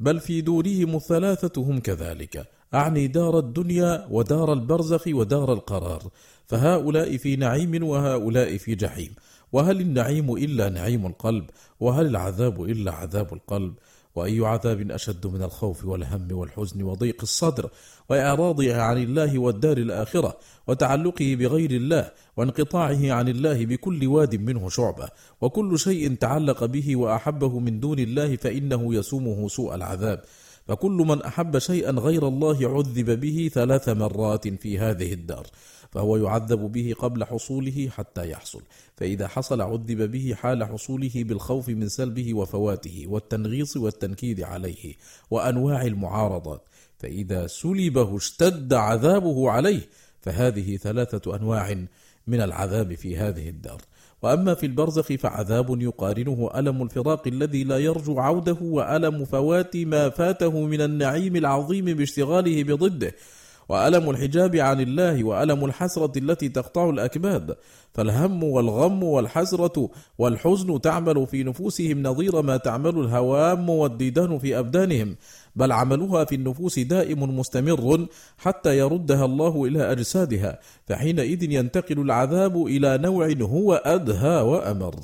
بل في دورهم الثلاثة هم كذلك أعني دار الدنيا ودار البرزخ ودار القرار فهؤلاء في نعيم وهؤلاء في جحيم وهل النعيم إلا نعيم القلب وهل العذاب إلا عذاب القلب؟ وأي عذاب أشد من الخوف والهم والحزن وضيق الصدر وإعراضه عن الله والدار الآخرة وتعلقه بغير الله وانقطاعه عن الله بكل واد منه شعبة وكل شيء تعلق به وأحبه من دون الله فإنه يسومه سوء العذاب فكل من أحب شيئا غير الله عذب به ثلاث مرات في هذه الدار فهو يعذب به قبل حصوله حتى يحصل. فإذا حصل عذب به حال حصوله بالخوف من سلبه وفواته والتنغيص والتنكيد عليه وأنواع المعارضات. فإذا سلبه اشتد عذابه عليه فهذه ثلاثة أنواع من العذاب في هذه الدار. وأما في البرزخ فعذاب يقارنه ألم الفراق الذي لا يرجو عوده وألم فوات ما فاته من النعيم العظيم باشتغاله بضده. وألم الحجاب عن الله وألم الحسرة التي تقطع الأكباد فالهم والغم والحسرة والحزن تعمل في نفوسهم نظير ما تعمل الهوام والديدان في أبدانهم بل عملها في النفوس دائم مستمر حتى يردها الله إلى أجسادها فحينئذ ينتقل العذاب إلى نوع هو أدهى وأمر.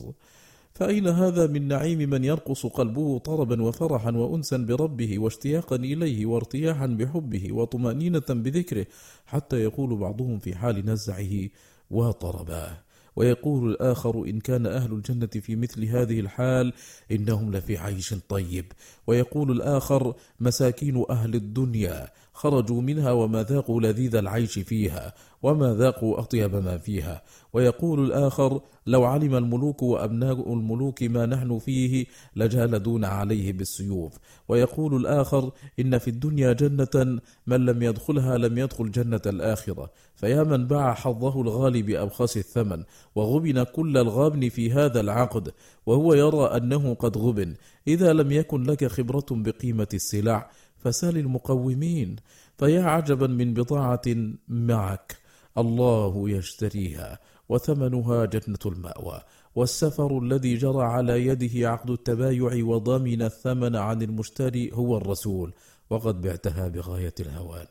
فأين هذا من نعيم من يرقص قلبه طربا وفرحا وأنسا بربه واشتياقا إليه وارتياحا بحبه وطمأنينة بذكره حتى يقول بعضهم في حال نزعه وطرباه ويقول الآخر إن كان أهل الجنة في مثل هذه الحال إنهم لفي عيش طيب. ويقول الآخر مساكين أهل الدنيا خرجوا منها وما ذاقوا لذيذ العيش فيها وما ذاقوا أطيب ما فيها. ويقول الآخر لو علم الملوك وأبناء الملوك ما نحن فيه لجالدون عليه بالسيوف. ويقول الآخر إن في الدنيا جنة من لم يدخلها لم يدخل جنة الآخرة. فيا من باع حظه الغالي بأبخس الثمن وغبن كل الغابن في هذا العقد وهو يرى أنه قد غبن. إذا لم يكن لك خبرة بقيمة السلع فسأل المقومين فيا عجبا من بضاعة معك. الله يشتريها وثمنها جنة المأوى. والسفر الذي جرى على يده عقد التبايع وضمن الثمن عن المشتري هو الرسول وقد بعتها بغاية الهوان.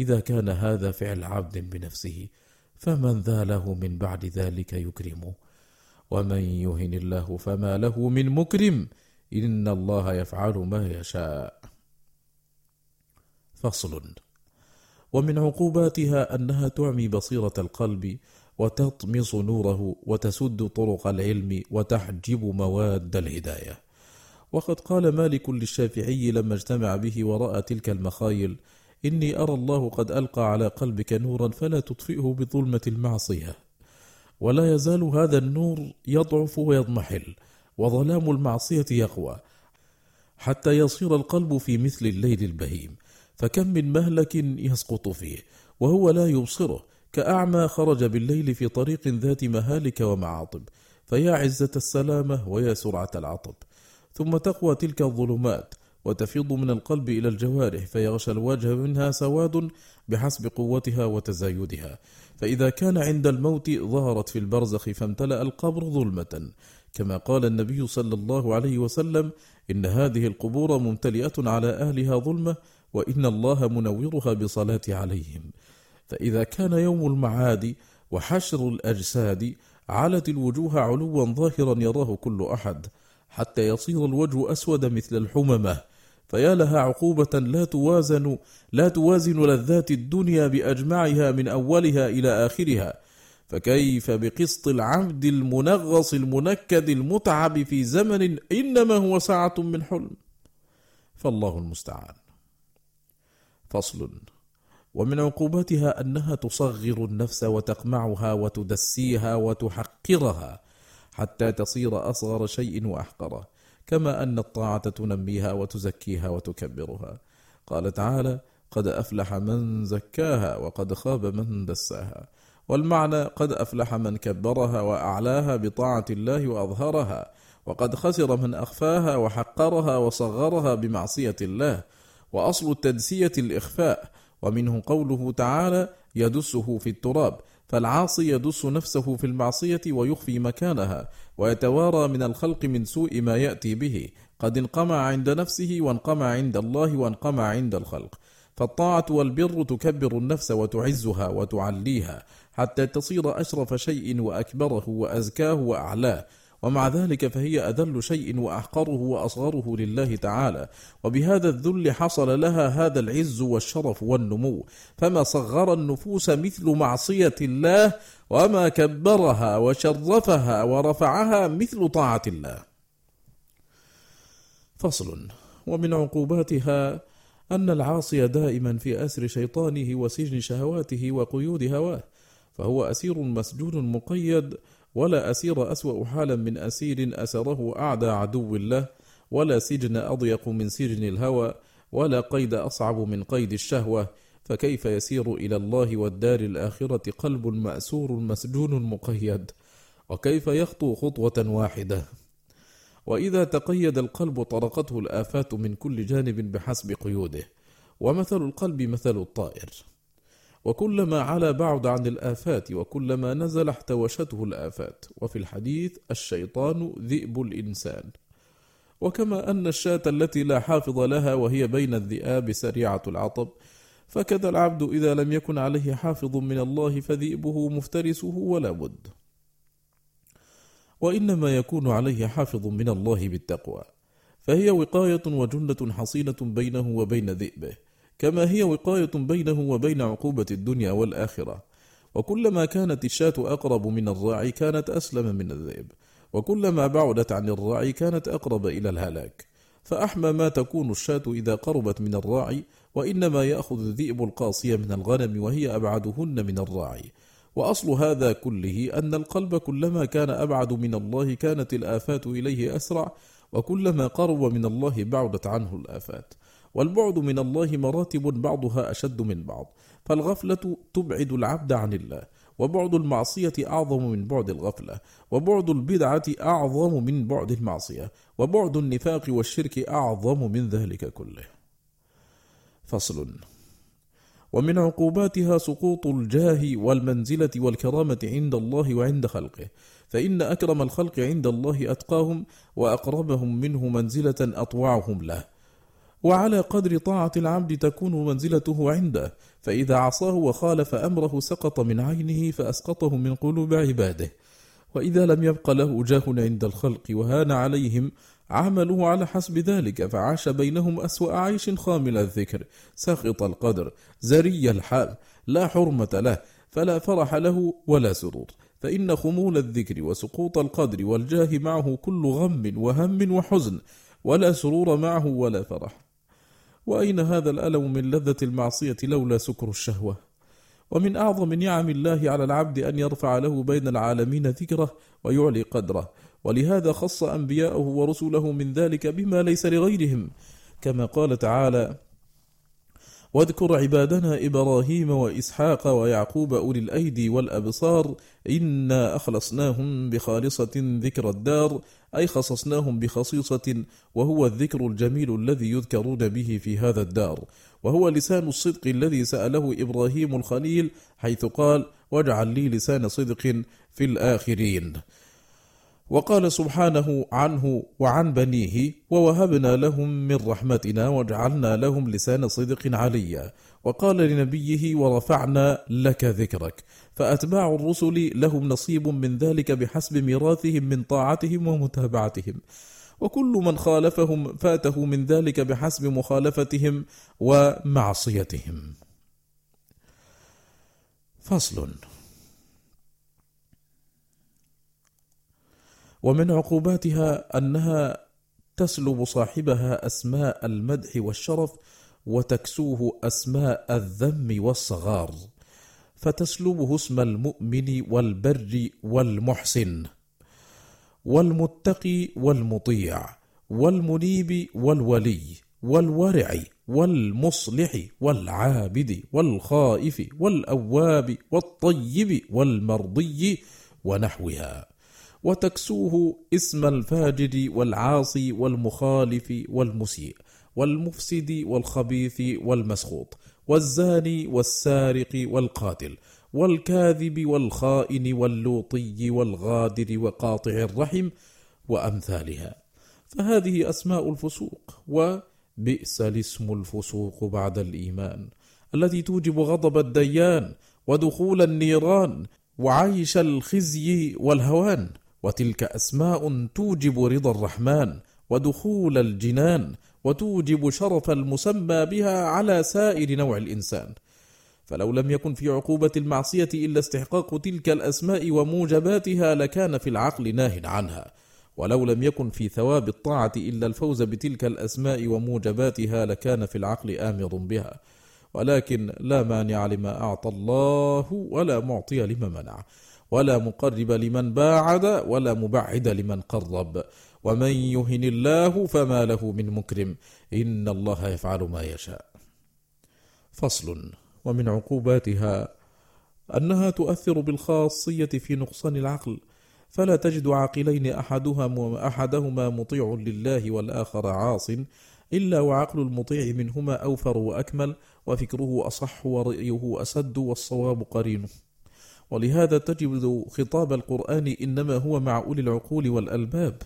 إذا كان هذا فعل عبد بنفسه فمن ذا له من بعد ذلك يكرمه ومن يهن الله فما له من مكرم إن الله يفعل ما يشاء. فصل. ومن عقوباتها أنها تعمي بصيرة القلب وتطمس نوره وتسد طرق العلم وتحجب مواد الهداية. وقد قال مالك للشافعي لما اجتمع به ورأى تلك المخايل إني أرى الله قد ألقى على قلبك نورا فلا تطفئه بظلمة المعصية. ولا يزال هذا النور يضعف ويضمحل وظلام المعصية يقوى حتى يصير القلب في مثل الليل البهيم. فكم من مهلك يسقط فيه وهو لا يبصره كأعمى خرج بالليل في طريق ذات مهالك ومعاطب فيا عزة السلامة ويا سرعة العطب. ثم تقوى تلك الظلمات وتفيض من القلب إلى الجوارح فيغشى الوجه منها سواد بحسب قوتها وتزايدها. فإذا كان عند الموت ظهرت في البرزخ فامتلأ القبر ظلمة. كما قال النبي صلى الله عليه وسلم إن هذه القبور ممتلئة على أهلها ظلمة وإن الله منورها بصلاة عليهم. فإذا كان يوم المعاد وحشر الأجساد علت الوجوه علوا ظاهرا يراه كل أحد حتى يصير الوجه أسود مثل الحممة. فيا لها عقوبة لا توازن لا توازن لذات الدنيا بأجمعها من أولها إلى آخرها. فكيف بقسط العبد المنغص المنكد المتعب في زمن إنما هو ساعة من حلم؟ فالله المستعان. فصل. ومن عقوباتها أنها تصغر النفس وتقمعها وتدسيها وتحقرها حتى تصير أصغر شيء وأحقره كما أن الطاعة تنميها وتزكيها وتكبرها. قال تعالى قد أفلح من زكاها وقد خاب من دساها والمعنى قد أفلح من كبرها وأعلاها بطاعة الله وأظهرها وقد خسر من أخفاها وحقرها وصغرها بمعصية الله وأصل التدسية الإخفاء ومنه قوله تعالى يدسه في التراب فالعاصي يدس نفسه في المعصية ويخفي مكانها ويتوارى من الخلق من سوء ما يأتي به قد انقمع عند نفسه وانقمع عند الله وانقمع عند الخلق. فالطاعة والبر تكبر النفس وتعزها وتعليها حتى تصير أشرف شيء وأكبره وأزكاه وأعلاه. ومع ذلك فهي أذل شيء وأحقره وأصغره لله تعالى. وبهذا الذل حصل لها هذا العز والشرف والنمو. فما صغر النفوس مثل معصية الله وما كبرها وشرفها ورفعها مثل طاعة الله. فصل. ومن عقوباتها أن العاصي دائما في أسر شيطانه وسجن شهواته وقيود هواه. فهو أسير مسجون مقيد ولا أسير أسوأ حالا من أسير أسره أعدى عدو الله ولا سجن أضيق من سجن الهوى ولا قيد أصعب من قيد الشهوة. فكيف يسير إلى الله والدار الآخرة قلب مأسور مسجون مقيد؟ وكيف يخطو خطوة واحدة؟ وإذا تقيد القلب طرقته الآفات من كل جانب بحسب قيوده. ومثل القلب مثل الطائر. وكلما علا بعد عن الآفات وكلما نزل احتوشته الآفات. وفي الحديث الشيطان ذئب الإنسان. وكما أن الشاة التي لا حافظ لها وهي بين الذئاب سريعة العطب فكذا العبد إذا لم يكن عليه حافظ من الله فذئبه مفترسه ولا بد. وإنما يكون عليه حافظ من الله بالتقوى. فهي وقاية وجنة حصينة بينه وبين ذئبه. كما هي وقاية بينه وبين عقوبة الدنيا والآخرة. وكلما كانت الشاة أقرب من الراعي كانت أسلم من الذئب. وكلما بعدت عن الراعي كانت أقرب إلى الهلاك. فأحمى ما تكون الشاة إذا قربت من الراعي وإنما يأخذ الذئب القاصية من الغنم وهي أبعدهن من الراعي. وأصل هذا كله أن القلب كلما كان أبعد من الله كانت الآفات إليه أسرع وكلما قرب من الله بعدت عنه الآفات. والبعد من الله مراتب بعضها أشد من بعض فالغفلة تبعد العبد عن الله وبعد المعصية أعظم من بعد الغفلة وبعد البدعة أعظم من بعد المعصية وبعد النفاق والشرك أعظم من ذلك كله. فصل ومن عقوباتها سقوط الجاه والمنزلة والكرامة عند الله وعند خلقه فإن أكرم الخلق عند الله أتقاهم وأقربهم منه منزلة أطوعهم له. وعلى قدر طاعة العبد تكون منزلته عنده فإذا عصاه وخالف أمره سقط من عينه فأسقطه من قلوب عباده. وإذا لم يبق له جاه عند الخلق وهان عليهم عملوا على حسب ذلك فعاش بينهم أسوأ عيش خامل الذكر ساخط القدر زري الحال لا حرمة له فلا فرح له ولا سرور. فإن خمول الذكر وسقوط القدر والجاه معه كل غم وهم وحزن ولا سرور معه ولا فرح. وأين هذا الألم من لذة المعصية لولا سكر الشهوة؟ ومن أعظم نعم الله على العبد أن يرفع له بين العالمين ذكره ويعلي قدره. ولهذا خص أنبياءه ورسله من ذلك بما ليس لغيرهم كما قال تعالى واذكر عبادنا إبراهيم وإسحاق ويعقوب أولي الأيدي والأبصار إنا أخلصناهم بخالصة ذكر الدار أي خصصناهم بخصيصة وهو الذكر الجميل الذي يذكرون به في هذا الدار. وهو لسان الصدق الذي سأله إبراهيم الخليل حيث قال واجعل لي لسان صدق في الآخرين. وقال سبحانه عنه وعن بنيه ووهبنا لهم من رحمتنا وجعلنا لهم لسان صدق عليا وقال لنبيه ورفعنا لك ذكرك. فأتباع الرسل لهم نصيب من ذلك بحسب ميراثهم من طاعتهم ومتابعتهم. وكل من خالفهم فاته من ذلك بحسب مخالفتهم ومعصيتهم. فصل. ومن عقوباتها أنها تسلب صاحبها أسماء المدح والشرف وتكسوه أسماء الذم والصغار فتسلبه اسم المؤمن والبر والمحسن والمتقي والمطيع والمنيب والولي والورع والمصلح والعابد والخائف والأواب والطيب والمرضي ونحوها. وتكسوه اسم الفاجر والعاصي والمخالف والمسيء والمفسد والخبيث والمسخوط والزاني والسارق والقاتل والكاذب والخائن واللوطي والغادر وقاطع الرحم وأمثالها فهذه أسماء الفسوق وبئس الاسم الفسوق بعد الإيمان التي توجب غضب الديان ودخول النيران وعيش الخزي والهوان وتلك أسماء توجب رضا الرحمن ودخول الجنان وتوجب شرف المسمى بها على سائر نوع الإنسان. فلو لم يكن في عقوبة المعصية إلا استحقاق تلك الأسماء وموجباتها لكان في العقل ناه عنها. ولو لم يكن في ثواب الطاعة إلا الفوز بتلك الأسماء وموجباتها لكان في العقل آمر بها. ولكن لا مانع لما أعطى الله ولا معطي لما منع. ولا مقرب لمن باعد ولا مبعد لمن قرب. ومن يهن الله فما له من مكرم. إن الله يفعل ما يشاء. فصل. ومن عقوباتها أنها تؤثر بالخاصية في نقصان العقل. فلا تجد عاقلين أحدهما, أحدهما مطيع لله والآخر عاص. إلا وعقل المطيع منهما أوفر وأكمل. وفكره أصح ورأيه أسد والصواب قرينه. ولهذا تجد خطاب القرآن إنما هو مع أولي العقول والألباب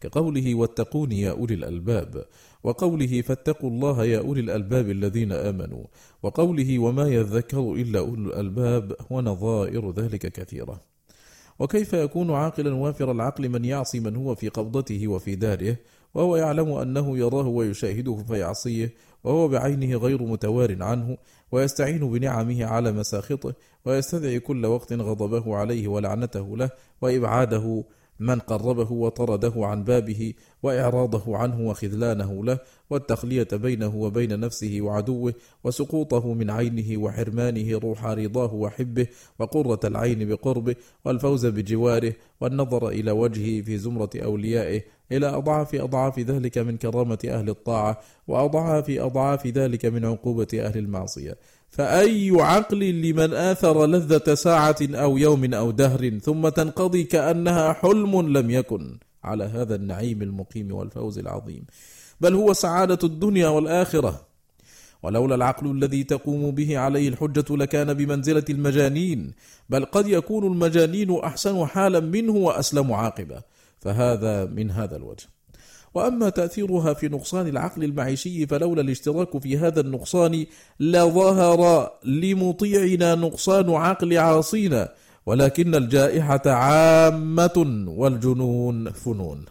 كقوله واتقون يا أولي الألباب وقوله فاتقوا الله يا أولي الألباب الذين آمنوا وقوله وما يذكر إلا أولي الألباب ونظائر ذلك كثيرة. وكيف يكون عاقلا وافر العقل من يعصي من هو في قبضته وفي داره؟ وهو يعلم أنه يراه ويشاهده فيعصيه وهو بعينه غير متوار عنه ويستعين بنعمه على مساخطه ويستدعي كل وقت غضبه عليه ولعنته له وإبعاده من قربه وطرده عن بابه وإعراضه عنه وخذلانه له والتخلية بينه وبين نفسه وعدوه وسقوطه من عينه وحرمانه روح رضاه وحبه وقرة العين بقربه والفوز بجواره والنظر إلى وجهه في زمرة أوليائه إلى أضعاف أضعاف ذلك من كرامة أهل الطاعة وأضعاف أضعاف ذلك من عقوبة أهل المعصية. فأي عقل لمن آثر لذة ساعة أو يوم أو دهر ثم تنقضي كأنها حلم لم يكن على هذا النعيم المقيم والفوز العظيم. بل هو سعادة الدنيا والآخرة. ولولا العقل الذي تقوم به عليه الحجة لكان بمنزلة المجانين. بل قد يكون المجانين أحسن حالا منه وأسلم عاقبة. فهذا من هذا الوجه. وأما تأثيرها في نقصان العقل المعيشي فلولا الاشتراك في هذا النقصان لظهر لمطيعنا نقصان عقل عاصينا ولكن الجائحة عامة والجنون فنون.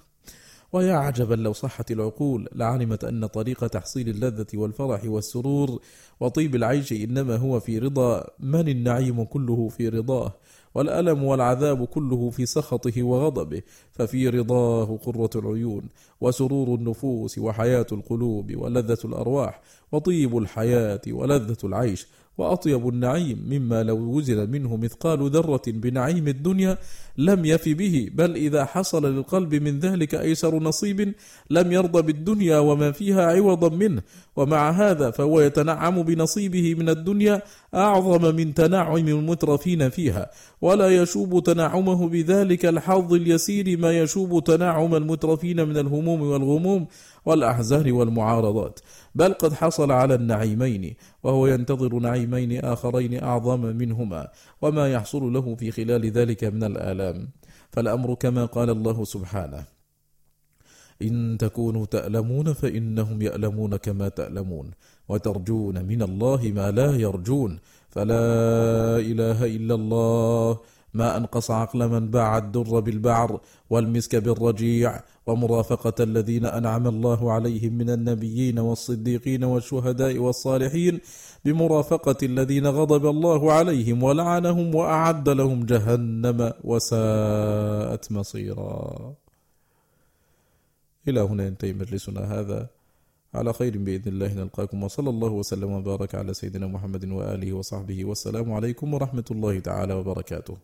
ويا عجبا لو صحت العقول لعلمت أن طريق تحصيل اللذة والفرح والسرور وطيب العيش إنما هو في رضا من النعيم كله في رضاه. والألم والعذاب كله في سخطه وغضبه ففي رضاه قرة العيون وسرور النفوس وحياة القلوب ولذة الأرواح وطيب الحياة ولذة العيش. وأطيب النعيم مما لو وزن منه مثقال ذرة بنعيم الدنيا لم يف به بل إذا حصل للقلب من ذلك أيسر نصيب لم يرضى بالدنيا وما فيها عوضا منه. ومع هذا فهو يتنعم بنصيبه من الدنيا أعظم من تنعم المترفين فيها. ولا يشوب تنعمه بذلك الحظ اليسير ما يشوب تنعم المترفين من الهموم والغموم. والأحزان والمعارضات بل قد حصل على النعيمين وهو ينتظر نعيمين آخرين أعظم منهما وما يحصل له في خلال ذلك من الآلام. فالأمر كما قال الله سبحانه إن تكونوا تألمون فإنهم يألمون كما تألمون وترجون من الله ما لا يرجون فلا إله إلا الله ما أنقص عقل من باع الدر بالبعر والمسك بالرجيع ومرافقة الذين أنعم الله عليهم من النبيين والصديقين والشهداء والصالحين بمرافقة الذين غضب الله عليهم ولعنهم وأعد لهم جهنم وساءت مصيرا. إلى هنا ينتهي مجلسنا هذا. على خير بإذن الله نلقاكم وصلى الله وسلم وبارك على سيدنا محمد وآله وصحبه والسلام عليكم ورحمة الله تعالى وبركاته.